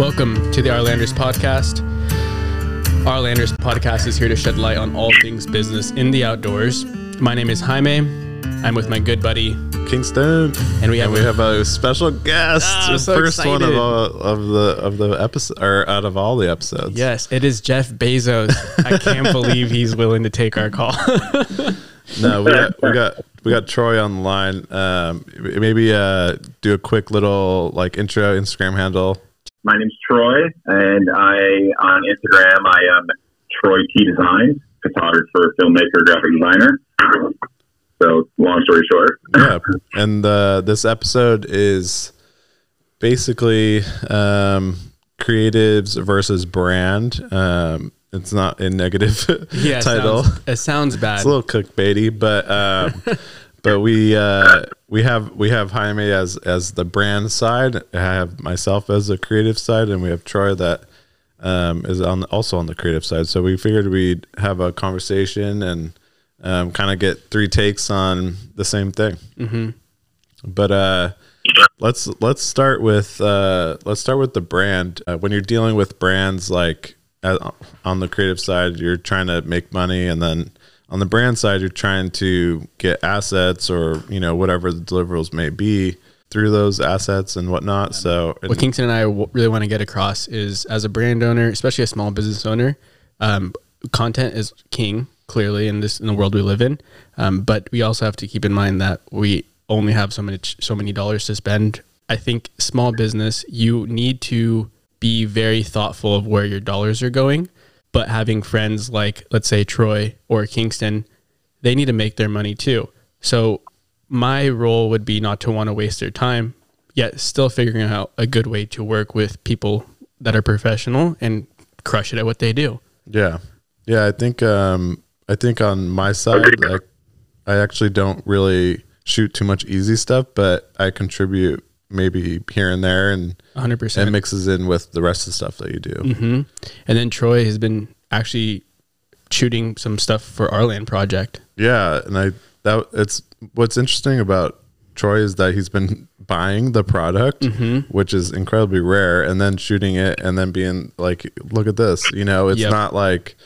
Welcome to the Arlanders podcast. Arlanders podcast is here to shed light on all things business in the outdoors. My name is Jaime. I'm with my good buddy, Kingston, and we have, and we have a special guest. The so first one of excited. all, of the of the episode, or out of all the episodes. yes, it is Jeff Bezos. I can't believe he's willing to take our call. No, we got we got we got Troy on the line. Um, maybe uh, do a quick little like intro Instagram handle. My name's Troy, and I on Instagram I am Troy T Designs, photographer, filmmaker, graphic designer. So, long story short, Yeah, and uh, this episode is basically um, creatives versus brand. Um, it's not a negative yeah, it title. sounds- it sounds bad. It's a little clickbaity, but um, but we uh, we have we have Jaime as as the brand side. I have myself as the creative side, and we have Troy that um, is on also on the creative side. So we figured we'd have a conversation and um, kind of get three takes on the same thing. Mm-hmm. But uh, let's let's start with uh, let's start with the brand. Uh, when you're dealing with brands like uh, on the creative side, you're trying to make money, and then on the brand side, you're trying to get assets or you know whatever the deliverables may be through those assets and whatnot. So what Kingston and I w- really want to get across is as a brand owner, especially a small business owner, um, content is king clearly in this in the world we live in. Um, but we also have to keep in mind that we only have so many so many dollars to spend. I think small business you need to be very thoughtful of where your dollars are going. But having friends like let's say Troy or Kingston, they need to make their money too. So my role would be not to want to waste their time, yet still figuring out a good way to work with people that are professional and crush it at what they do. Yeah. Yeah, I think um I think on my side like I actually don't really shoot too much easy stuff, but I contribute maybe here and there and 100%. it mixes in with the rest of the stuff that you do. hmm And then Troy has been actually shooting some stuff for our land project. Yeah, and I that it's what's interesting about Troy is that he's been buying the product, which is incredibly rare, and then shooting it and then being like, look at this. You know, it's Yep. not like,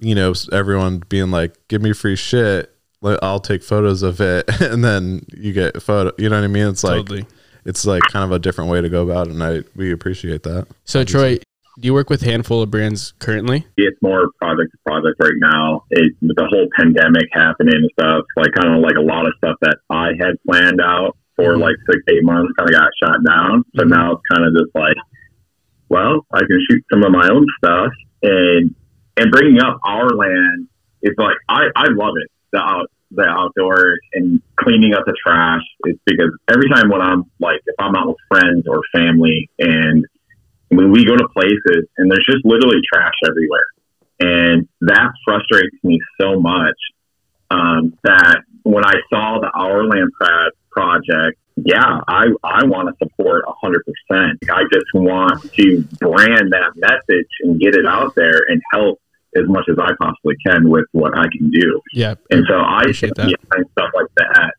you know, everyone being like, give me free shit. I'll take photos of it, and then you get a photo. You know what I mean? It's like Totally. It's like kind of a different way to go about it, and I we appreciate that. So Troy, do you work with a handful of brands currently? it's more project to project right now. It, with the whole pandemic happening and stuff, like kind of like a lot of stuff that I had planned out for Mhm. like six, eight months kind of got shot down. So Mhm. now it's kind of just like, well, I can shoot some of my own stuff and and bringing up our land It's like I I love it the out the outdoors and cleaning up the trash. It's because every time when I'm like if I'm out with friends or family and when we go to places and there's just literally trash everywhere, and that frustrates me so much um, that when I saw the Our Land Pro- project, yeah, I, I want to support 100%. I just want to brand that message and get it out there and help as much as I possibly can with what I can do. Yeah. And so I Appreciate that. behind stuff like that,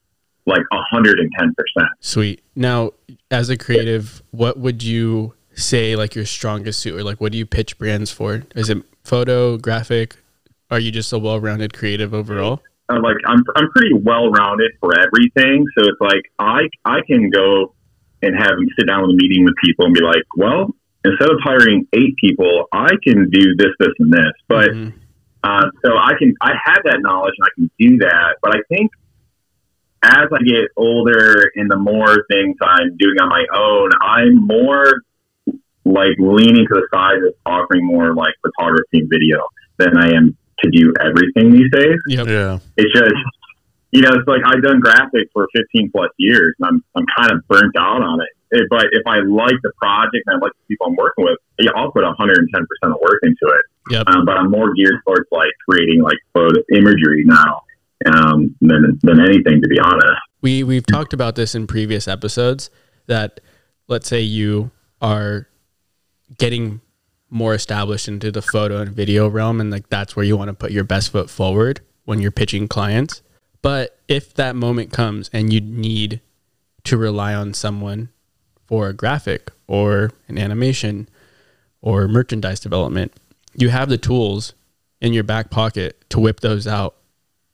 like 110%. Sweet. Now, as a creative, what would you say like your strongest suit or like what do you pitch brands for? Is it photo, graphic? Are you just a well-rounded creative overall? uh, like I'm I'm pretty well rounded for everything. So it's like I I can go and have sit down with a meeting with people and be like, well, instead of hiring eight people, I can do this, this, and this. But Mhm. uh, so I can I have that knowledge and I can do that. But I think as I get older and the more things I'm doing on my own, I'm more like leaning to the side of offering more like photography and video than I am to do everything these days Yep. Yeah, it's just you know it's like I've done graphics for 15 plus years and I'm I'm kind of burnt out on it. It- But if I like the project and I like the people I'm working with, yeah, I'll put 110 percent of work into it. Yep. Um, but I'm more geared towards like creating like photo imagery now um, than than anything, to be honest. We we've talked about this in previous episodes that let's say you are getting more established into the photo and video realm and like that's where you want to put your best foot forward when you're pitching clients. But if that moment comes and you need to rely on someone for a graphic or an animation or merchandise development, you have the tools in your back pocket to whip those out.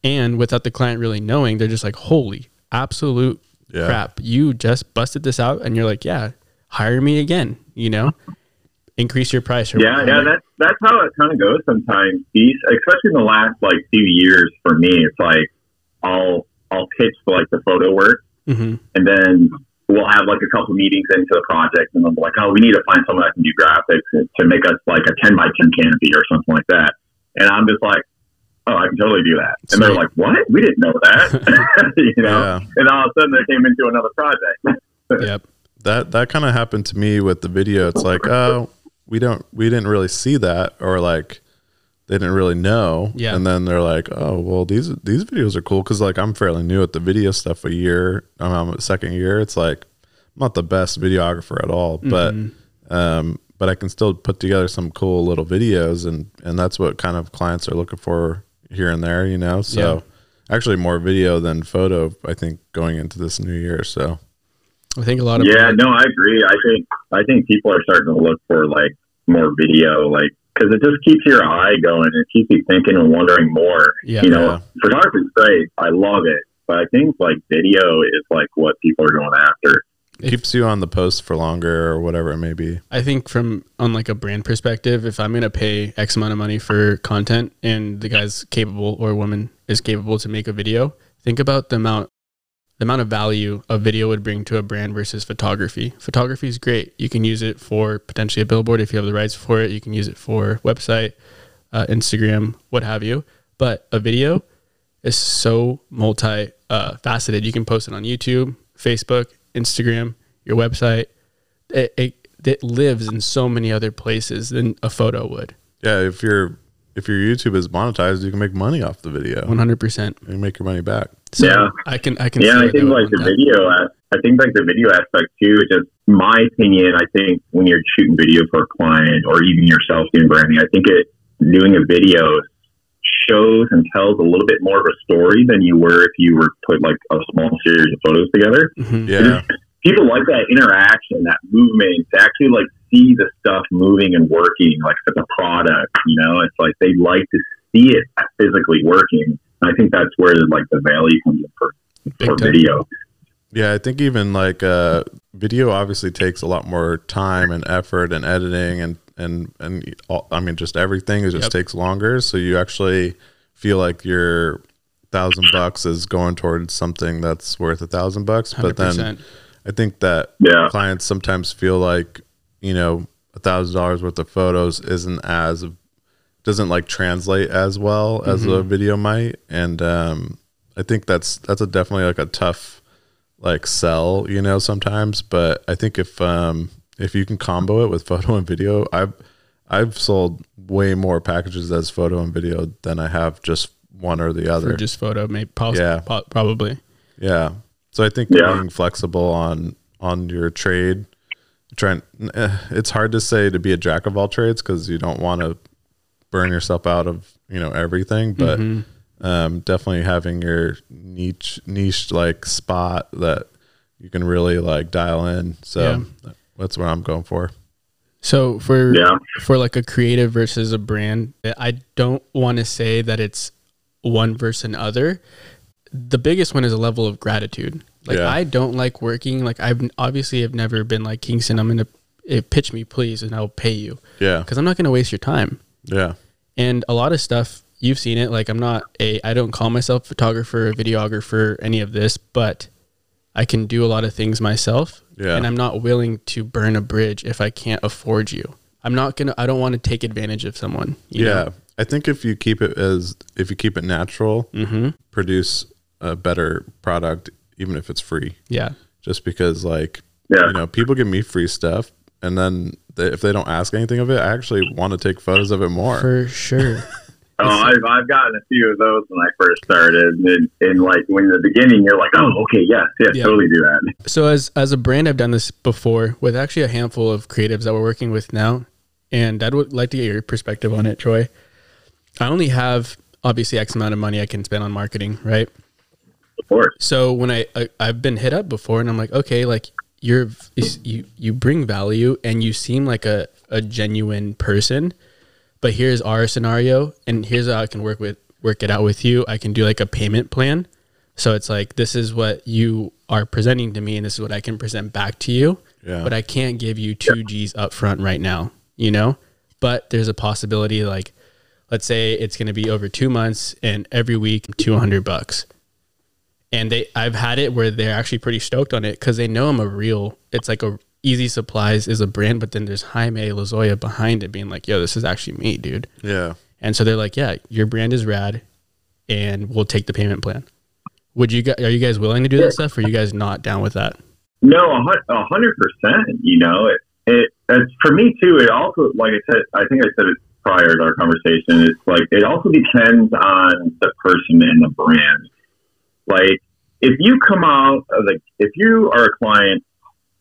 And without the client really knowing, they're just like, holy, absolute Yeah. crap. You just busted this out. And you're like, yeah, hire me again, you know? Increase your price. Or Yeah, yeah, that's that's how it kind of goes sometimes. These, especially in the last like few years for me, it's like I'll I'll pitch for like the photo work, Mhm. and then we'll have like a couple meetings into the project, and I'm like, oh, we need to find someone that can do graphics to make us like a ten by ten canopy or something like that. And I'm just like, oh, I can totally do that. And they're like, what? We didn't know that, you know. Yeah. And all of a sudden, they came into another project. Yep. that that kind of happened to me with the video. It's like, oh, we don't, we didn't really see that, or like they didn't really know. Yeah. And then they're like, oh, well, these these videos are cool because like I'm fairly new at the video stuff. A year, I'm on my second year. It's like I'm not the best videographer at all, but um, but I can still put together some cool little videos, and and that's what kind of clients are looking for here and there, you know. So. Actually, more video than photo. I think going into this new year. So I think a lot of Yeah, no, I agree. I think I think people are starting to look for like more video, like because it just keeps your eye going. It keeps you thinking and wondering more. Yeah. you know, Yeah. photography's great. I love it, but I think like video is like what people are going after. If- keeps you on the post for longer or whatever it may be. I think from on like a brand perspective, if I'm gonna pay X amount of money for content and the guy's capable or woman is capable to make a video, think about the amount the amount of value a video would bring to a brand versus photography. Photography is great. You can use it for potentially a billboard if you have the rights for it. You can use it for website, uh, Instagram, what have you. But a video is so multi uh, faceted. You can post it on YouTube, Facebook, Instagram, your website. It, it, it lives in so many other places than a photo would. Yeah, if your if your YouTube is monetized, you can make money off the video. One hundred percent. You make your money back. So Yeah. I can I can Yeah, see I think like the that. video. as- I think like the video aspect too. is Just my opinion. I think when you're shooting video for a client or even yourself doing branding, I think it doing a video shows and tells a little bit more of a story than you were if you were put like a small series of photos together. Mhm. Yeah, People like that interaction, that movement, to actually like see the stuff moving and working, like it's a product. You know, it's like they like to see it physically working. And I think that's where like the value comes in for, Big for time. video. yeah. I think even like uh, video obviously takes a lot more time and effort and editing and and and all, I mean just everything. It just Yep. takes longer. So you actually feel like your thousand bucks is going towards something that's worth a thousand bucks. But then 100%. I think that Yeah. clients sometimes feel like you know a thousand dollars worth of photos isn't as doesn't like translate as well as a video might and um i think that's that's a definitely like a tough like sell you know sometimes but i think if um if you can combo it with photo and video i've i've sold way more packages as photo and video than i have just one or the other for just photo, maybe poss- Yeah. po- probably. yeah. So I think Yeah. being flexible on on your trade, trying eh, it's hard to say to be a jack of all trades because you don't want to burn yourself out of you know everything, but Mm-hmm. um, definitely having your niche niche like spot that you can really like dial in. So that's what I'm going for. So for Yeah. for like a creative versus a brand, I don't want to say that it's one versus another. The biggest one is a level of gratitude. Like Yeah. I don't like working. Like I've obviously have never been like Kingston. I'm gonna eh, pitch me please, and I'll pay you Yeah, because I'm not gonna waste your time. yeah, And a lot of stuff you've seen it. Like I'm not a I don't call myself photographer, a videographer, any of this, but I can do a lot of things myself. Yeah. And I'm not willing to burn a bridge if I can't afford you. I'm not gonna I don't want to take advantage of someone. you yeah. know? I think if you keep it as if you keep it natural, Mm-hmm. produce a better product, even if it's free. Yeah. just because like Yeah. you know people give me free stuff and then they, if they don't ask anything of it i actually want to take photos of it more For sure. Oh, I've, I've gotten a few of those when I first started, and, and like when in the beginning, you're like, "Oh, okay, yes, yes, Yeah. totally do that." so as as a brand I've done this before with actually a handful of creatives that we're working with now. And I'd would like to get your perspective on it, Troy. I only have obviously X amount of money I can spend on marketing, right? Of course, So when I, I I've been hit up before and I'm like, okay, like you're you you bring value and you seem like a, a genuine person but here's our scenario and here's how i can work with work it out with you. I can do like a payment plan. So it's like this is what you are presenting to me and this is what i can present back to you Yeah. but i can't give you two g's up front right now you know? But there's a possibility like let's say it's going to be over two months and every week 200 bucks and they i've had it where they're actually pretty stoked on it because they know i'm a real it's like a easy supplies is a brand but then there's jaime lazoya behind it being like yo this is actually me dude Yeah. and so they're like yeah your brand is rad and we'll take the payment plan would you guys are you guys willing to do that stuff or are you guys not down with that No, a a hundred percent. You know, it, it it's for me too. It also, like I said, I think I said it prior to our conversation. It's like it also depends on the person and the brand. Like if you come out of the, if you are a client,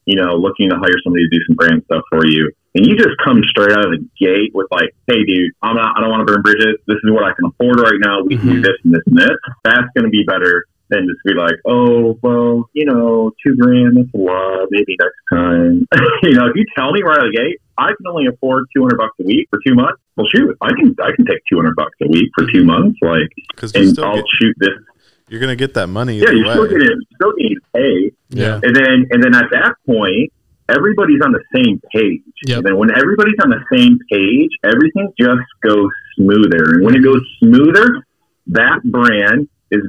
you know, looking to hire somebody to do some brand stuff for you, and you just come straight out of the gate with like, "Hey, dude, I'm not, I don't want to burn bridges. This is what I can afford right now. We can do Mhm. this and this and this." That's going to be better than just be like, "Oh, well, you know, two grand, that's a lot. Maybe next time." you know, if you tell me right out of the gate, I can only afford two hundred bucks a week for two months. Well, shoot, I can I can take two hundred bucks a week for two months, like, and I'll get, shoot this. You're gonna get that money. Yeah, you're still way. getting still getting paid. yeah And then and then at that point, everybody's on the same page. Yep. And then when everybody's on the same page, everything just goes smoother. And when it goes smoother, that brand is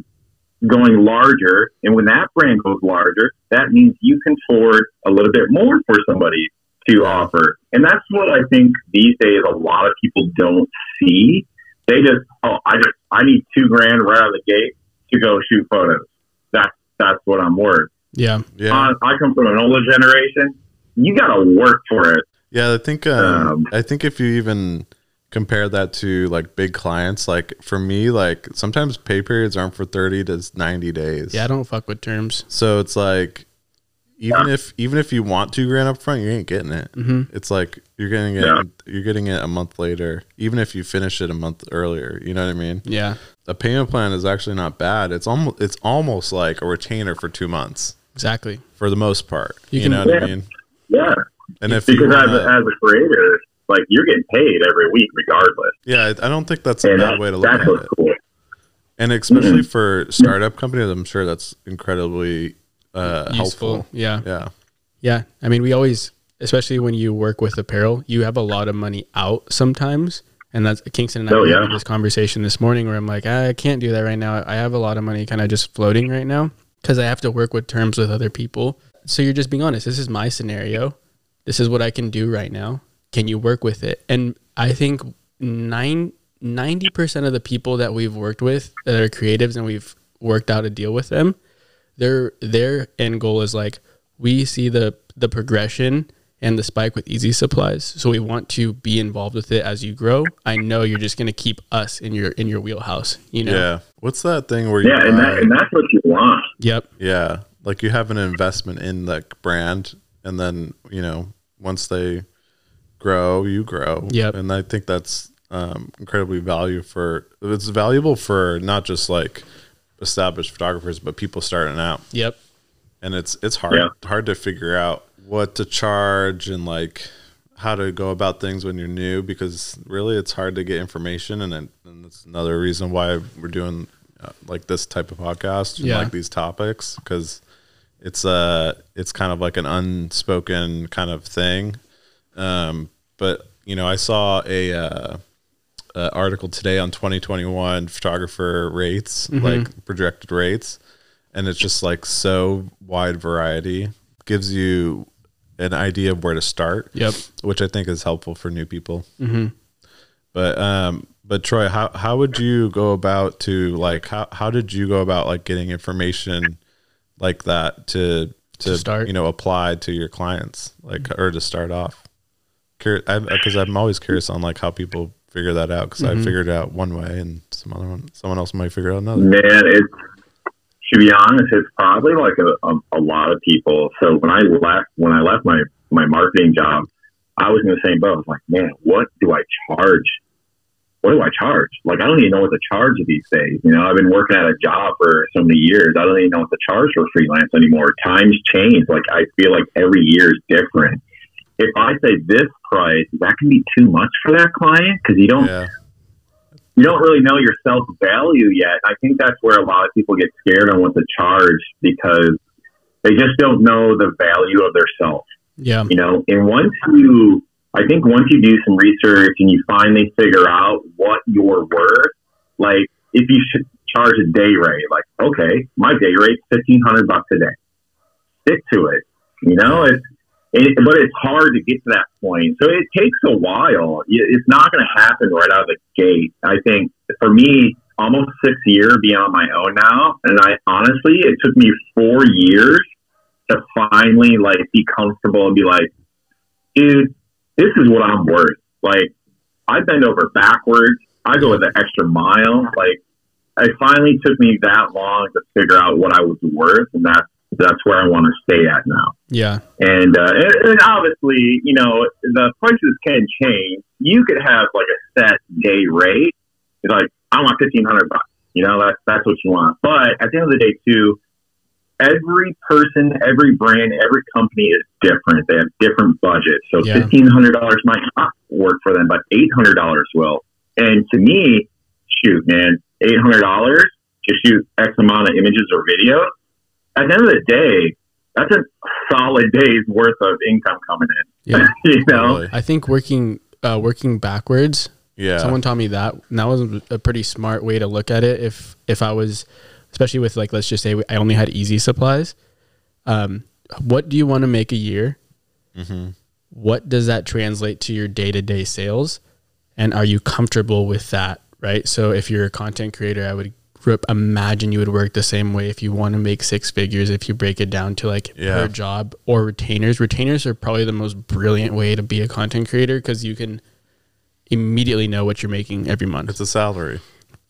going larger. And when that brand goes larger, that means you can afford a little bit more for somebody to offer. And that's what I think these days a lot of people don't see. They just, oh, I just, I need two grand right out of the gate to go shoot photos. That's, that's what I'm worth. yeah Yeah. Uh, I come from an older generation. You got to work for it. Yeah, I think um, Um, I think if you even compare that to like big clients, like for me, like sometimes pay periods aren't for thirty to ninety days. yeah i don't fuck with terms So it's like even if even if you want two grand up front, you ain't getting it. hmm It's like you're getting it Yeah. you're getting it a month later, even if you finish it a month earlier. You know what I mean? yeah A payment plan is actually not bad. It's almost it's almost like a retainer for two months exactly for the most part. You You, can- know what I Yeah. mean? Yeah. And if you Because as, wanna- a, as a creator, like you're getting paid every week regardless. yeah, I I don't think that's a And bad that, way to look at it. cool. and especially for startup companies, I'm sure that's incredibly uh, useful helpful. yeah Yeah, Yeah, I mean, we always, especially when you work with apparel, you have a lot of money out sometimes, and that's Kingston and I Oh, were yeah. having this conversation this morning where I'm like, I can't do that right now. I have a lot of money kind of just floating right now because I have to work with terms with other people. So you're just being honest. This is my scenario. This is what I can do right now. Can you work with it? And I think nine. 90% of the people that we've worked with that are creatives and we've worked out a deal with them their their end goal is like we see the the progression and the spike with easy supplies so we want to be involved with it as you grow i know you're just going to keep us in your in your wheelhouse you know yeah. What's that thing where you Yeah, and, that, and that's what you want. yep yeah, like you have an investment in the brand, and then you know once they grow, you grow. Yep. and I think that's um, incredibly value for. It's valuable for not just like established photographers, but people starting out. yep and it's it's hard Yeah. hard to figure out what to charge and like how to go about things when you're new because really it's hard to get information and then and that's another reason why we're doing uh, like this type of podcast and Yeah. like these topics because it's uh it's kind of like an unspoken kind of thing um but you know i saw a uh uh, article today on 2021 photographer rates, like projected rates, and it's just like so wide variety. Gives you an idea of where to start, yep which I think is helpful for new people. hmm But um, but Troy, how how would you go about to like how how did you go about like getting information like that to to, To start? you know apply to your clients like or to start off? Because I'm always curious on like how people figure that out because Mm-hmm. I figured it out one way and some other one someone else might figure out another. Man, it's to be honest, it's probably like a, a, a lot of people. So when I left when I left my my marketing job, I was in the same boat. I was like, man, what do I charge what do I charge? Like, I don't even know what to charge these days. You know, I've been working at a job for so many years. I don't even know what to charge for freelance anymore. Times change. Like, I feel like every year is different. If I say this price, that can be too much for that client because you don't Yeah. you don't really know your self value yet. I think that's where a lot of people get scared on what to charge because they just don't know the value of their self Yeah. you know and once you i think once you do some research and you finally figure out what you're worth like if you should charge a day rate like okay my day rate's 1500 bucks a day stick to it you know it's but it's hard to get to that point so it takes a while it's not going to happen right out of the gate i think for me almost six years being on my own now and i honestly it took me four years to finally like be comfortable and be like, dude, this is what I'm worth. Like, I bend over backwards. I go the extra mile. Like, it finally took me that long to figure out what I was worth, and that's that's where I want to stay at now. Yeah. And, uh, and, and obviously, you know, the prices can change. You could have like a set day rate. It's like I want fifteen hundred bucks. You know, that's that's what you want. But at the end of the day, too, every person, every brand, every company is different. They have different budgets. So Yeah. fifteen hundred dollars might not work for them, but eight hundred dollars will. And to me, shoot, man, eight hundred dollars to shoot X amount of images or videos. At the end of the day, that's a solid day's worth of income coming in. Yeah. you know, Totally. I think working uh, working backwards. Yeah. Someone taught me that. And that was a pretty smart way to look at it. If if I was, especially with like, let's just say I only had easy supplies. Um, what do you want to make a year? Mm-hmm. What does that translate to your day to day sales? And are you comfortable with that? Right. So if you're a content creator, I would rip- imagine you would work the same way if you want to make six figures. If you break it down to like Yeah. per job or retainers, retainers are probably the most brilliant way to be a content creator because you can immediately know what you're making every month. It's a salary.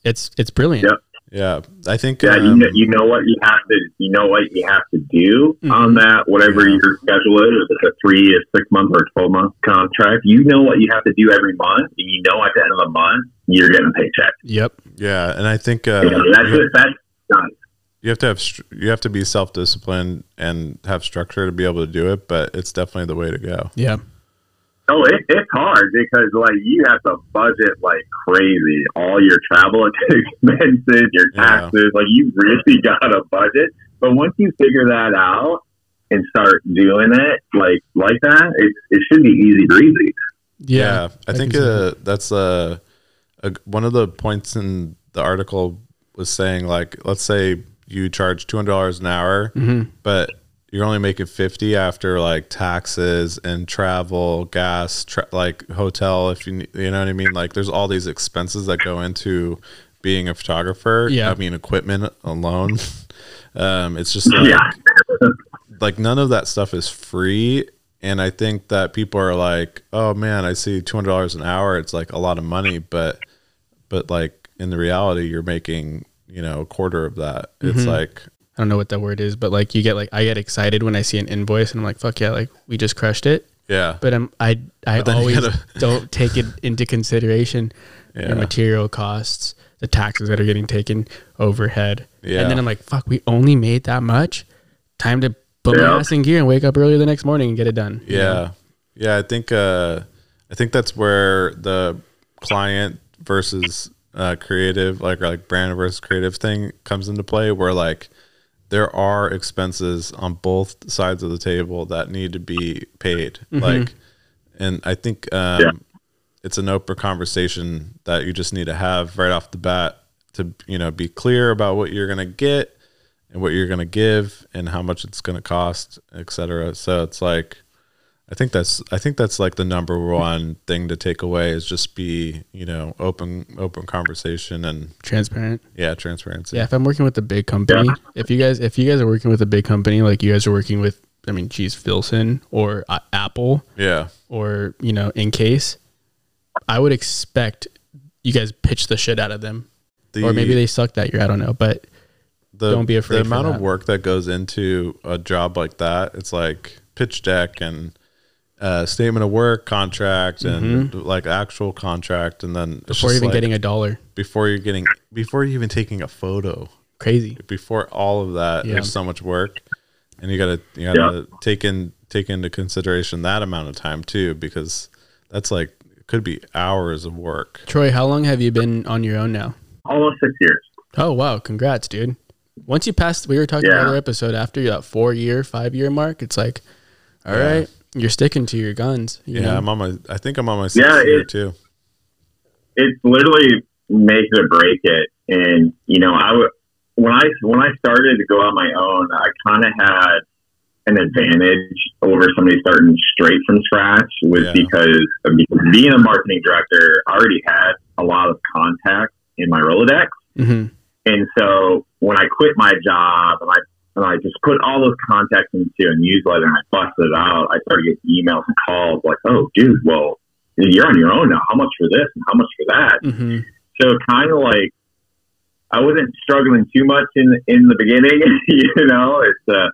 It's it's brilliant. Yep. Yeah. I think Yeah, you, um, know, you know what you have to you know what you have to do Mhm. on that whatever Yeah. your schedule is. If it's a three, a six month, or a twelve month contract, you know what you have to do every month, and you know at the end of the month you're getting a paycheck. Yep. yeah, and I think uh, Yeah, that's you, it. That's done. you have to have you have to be self disciplined and have structure to be able to do it, but it's definitely the way to go. Yeah. Oh, it, it's hard because like you have to budget like crazy. All your travel expenses, your Yeah. taxes, like you really got a budget. But once you figure that out and start doing it like like that, it it should be easy breezy. Yeah. I, think can see uh, that's uh, a, one of the points in the article was saying like, let's say you charge two hundred dollars an hour, Mhm. but you're only making fifty after like taxes and travel, gas, tra- like hotel. If you you know what I mean, like there's all these expenses that go into being a photographer. Yeah. I mean equipment alone. um, it's just like Yeah. like none of that stuff is free and i think that people are like oh man i see $200 an hour it's like a lot of money but but like in the reality you're making you know a quarter of that it's Mhm. like I don't know what that word is, but like you get like I get excited when I see an invoice and I'm like, fuck yeah, like we just crushed it. yeah But I'm I I But then you always gotta- don't take it into consideration yeah your material costs, the taxes that are getting taken, overhead. Yeah. And then I'm like, fuck, we only made that much. Time to put Yeah. my ass in gear and wake up early the next morning and get it done. you know? yeah yeah i think uh i think that's where the client versus uh creative like or like brand versus creative thing comes into play where like there are expenses on both sides of the table that need to be paid. Like and i think um Yeah. it's an open conversation that you just need to have right off the bat to you know be clear about what you're going to get and what you're going to give and how much it's going to cost etc so it's like i think that's i think that's like the number one thing to take away is just be you know open open conversation and Transparent. yeah transparency Yeah, if I'm working with a big company, if you guys if you guys are working with a big company like you guys are working with, I mean, geez, Filson or uh, Apple yeah or you know, in case, I would expect you guys pitch the shit out of them, the, or maybe they suck that year. I don't know, but the, don't be afraid the amount that. of work that goes into a job like that it's like pitch deck and uh, statement of work contract and like actual contract, and then Mm-hmm. before even like, getting a dollar. before you're getting before you're even taking a photo, Crazy. before all of that, Yeah. there's so much work, and you gotta you gotta take in take into consideration that amount of time too, because that's like it could be hours of work. Troy, how long have you been on your own now? Almost six years. Oh wow, congrats, dude. Once you pass, we were talking Yeah. another episode after that four year, five year mark. It's like, all right, Yeah. You're sticking to your guns. you Yeah, know? I'm on my. I think I'm on my sixth Yeah, year it- too. it's literally make it or break it. And you know, I when I when I started to go on my own, I kind of had an advantage over somebody starting straight from scratch was Yeah. because of being a marketing director. I already had a lot of contacts in my Rolodex, Mhm. and so when I quit my job and I and I just put all those contacts into a newsletter and I busted it out, I started getting emails and calls like, "Oh, dude, well, you're on your own now. How much for this and how much for that?" Mhm. So kind of like I wasn't struggling too much in in the beginning, you know. It's uh,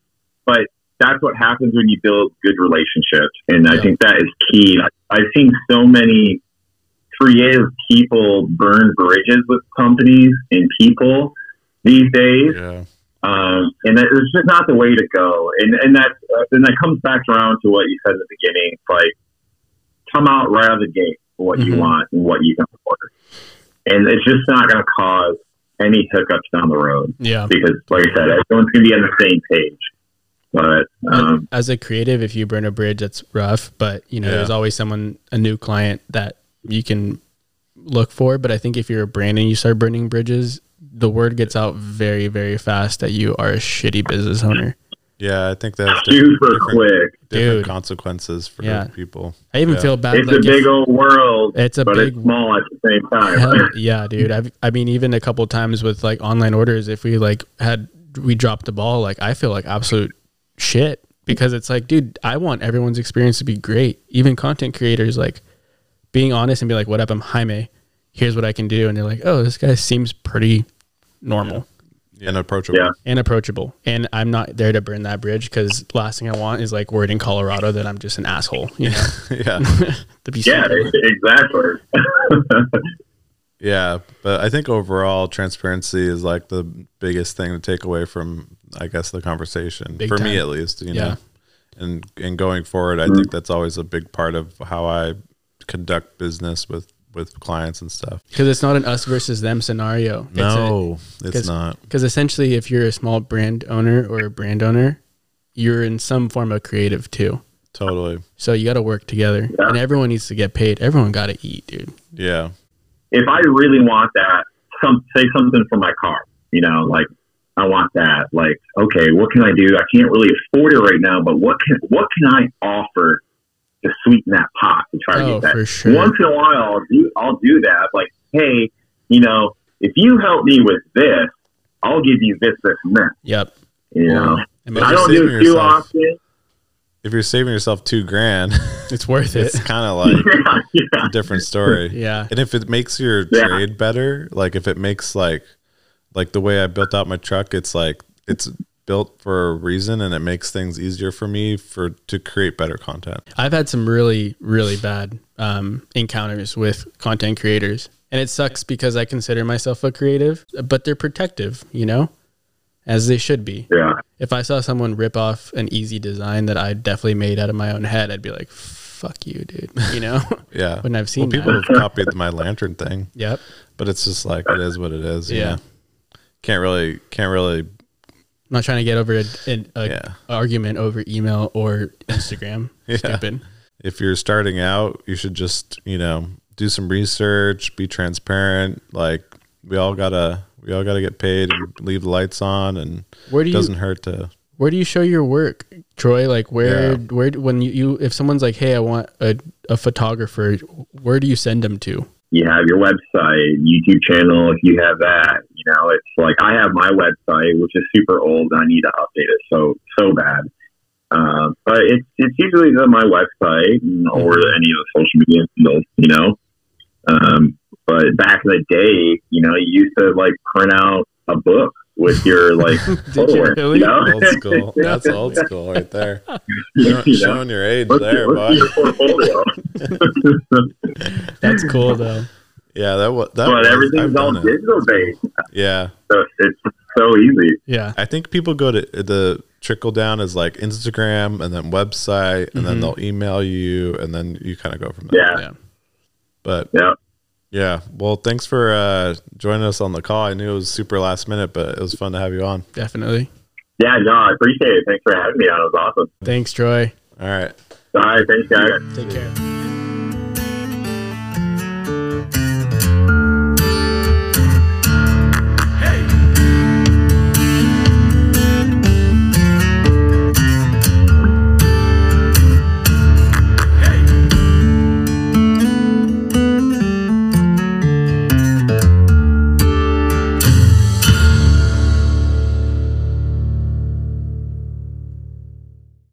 but that's what happens when you build good relationships, and I think that is key. I, I've seen so many creative people burn bridges with companies and people these days, Yeah, um, and that it's just not the way to go. And and that uh, and that comes back around to what you said in the beginning. It's like come out right out of the gate for what you Mhm. want and what you can afford, and it's just not going to cause any hiccups down the road Yeah. because, like I said, everyone's going to be on the same page. But um, As a creative, if you burn a bridge, that's rough. But you know, Yeah. there's always someone, a new client that you can look for. But I think if you're a brand and you start burning bridges, the word gets out very, very fast that you are a shitty business owner. yeah. I think that's super different, quick. different Dude. consequences for Yeah. people. I even Yeah. feel bad. It's like a if- big old world, It's a but big it's small at the same time. Hell, yeah, dude. I've, I mean, even a couple times with like online orders, if we like had we dropped the ball, like I feel like absolute shit because it's like, dude, I want everyone's experience to be great. Even content creators, like being honest and be like, "What up? I'm Jaime. Here's what I can do," and they're like, "Oh, this guy seems pretty normal and approachable. Yeah. and approachable." And I'm not there to burn that bridge because last thing I want is like word in Colorado that I'm just an asshole. You know, yeah. to be yeah, exactly. Yeah, but I think overall transparency is like the biggest thing to take away from I guess the conversation Big for me at least, you Yeah. know. And and going forward, I mm-hmm. think that's always a big part of how I conduct business with with clients and stuff. because it's not an us versus them scenario. It's a- No, it's 'cause- not. Because essentially, if you're a small brand owner or a brand owner, you're in some form of creative too. Totally. So you got to work together, Yeah. and everyone needs to get paid. Everyone got to eat, dude. Yeah. if I really want that, some say something for my car, you know, like I want that. Like, okay, what can I do? I can't really afford it right now, but what can what can I offer to sweeten that pot and try to Oh, get that? for sure. Once in a while, I'll do I'll do that. Like, hey, you know, if you help me with this, I'll give you this, this, and that. Yep. You know, And I don't do saving it too yourself. often. If you're saving yourself two grand, It's worth it. it's kind of like yeah, yeah. a different story. Yeah. And if it makes your Yeah. trade better, like if it makes like like the way I built out my truck, it's like it's built for a reason and it makes things easier for me for to create better content. I've had some really, really bad um, encounters with content creators, and it sucks because I consider myself a creative, but they're protective, you know, as they should be. yeah. If I saw someone rip off an easy design that I definitely made out of my own head, I'd be like, "Fuck you, dude," you know. Yeah. When I've seen well, people that. have copied my lantern thing, yep. but it's just like it is what it is. Yeah. Yeah. Can't really can't really I'm not trying to get over a, an a Yeah. argument over email or Instagram. Yeah. Stupid. if you're starting out, you should just, you know, do some research, be transparent. Like we all gotta we all gotta get paid and leave the lights on and Where do it doesn't hurt to where do you show your work, Troy? Like where Yeah. where when you, you if someone's like, hey, I want a, a photographer, where do you send them to? You have your website, YouTube channel, if you have that, you know, it's like I have my website, which is super old and I need to update it so, so bad. Um, but it's, it's usually on my website or any of the social media handles, you know. Um, but back in the day, you know, you used to like print out a book with your like photo you really? You know? Old school. That's old school right there. You Showing, know? showing your age Let's, there, let's see boy. That's cool though. Yeah, that was that. but was, everything's I've all digital based, Yeah, so it's so easy. Yeah. I think people go to the trickle down is like Instagram and then website, and then Mhm. they'll email you, and then you kind of go from there. Yeah, Yeah. But yeah. Yeah, well, thanks for uh, joining us on the call. I knew it was super last minute, but it was fun to have you on. Definitely. Yeah, no, I appreciate it. Thanks for having me on. It was awesome. Thanks, Troy. All right. All right, thanks, guys. Take care.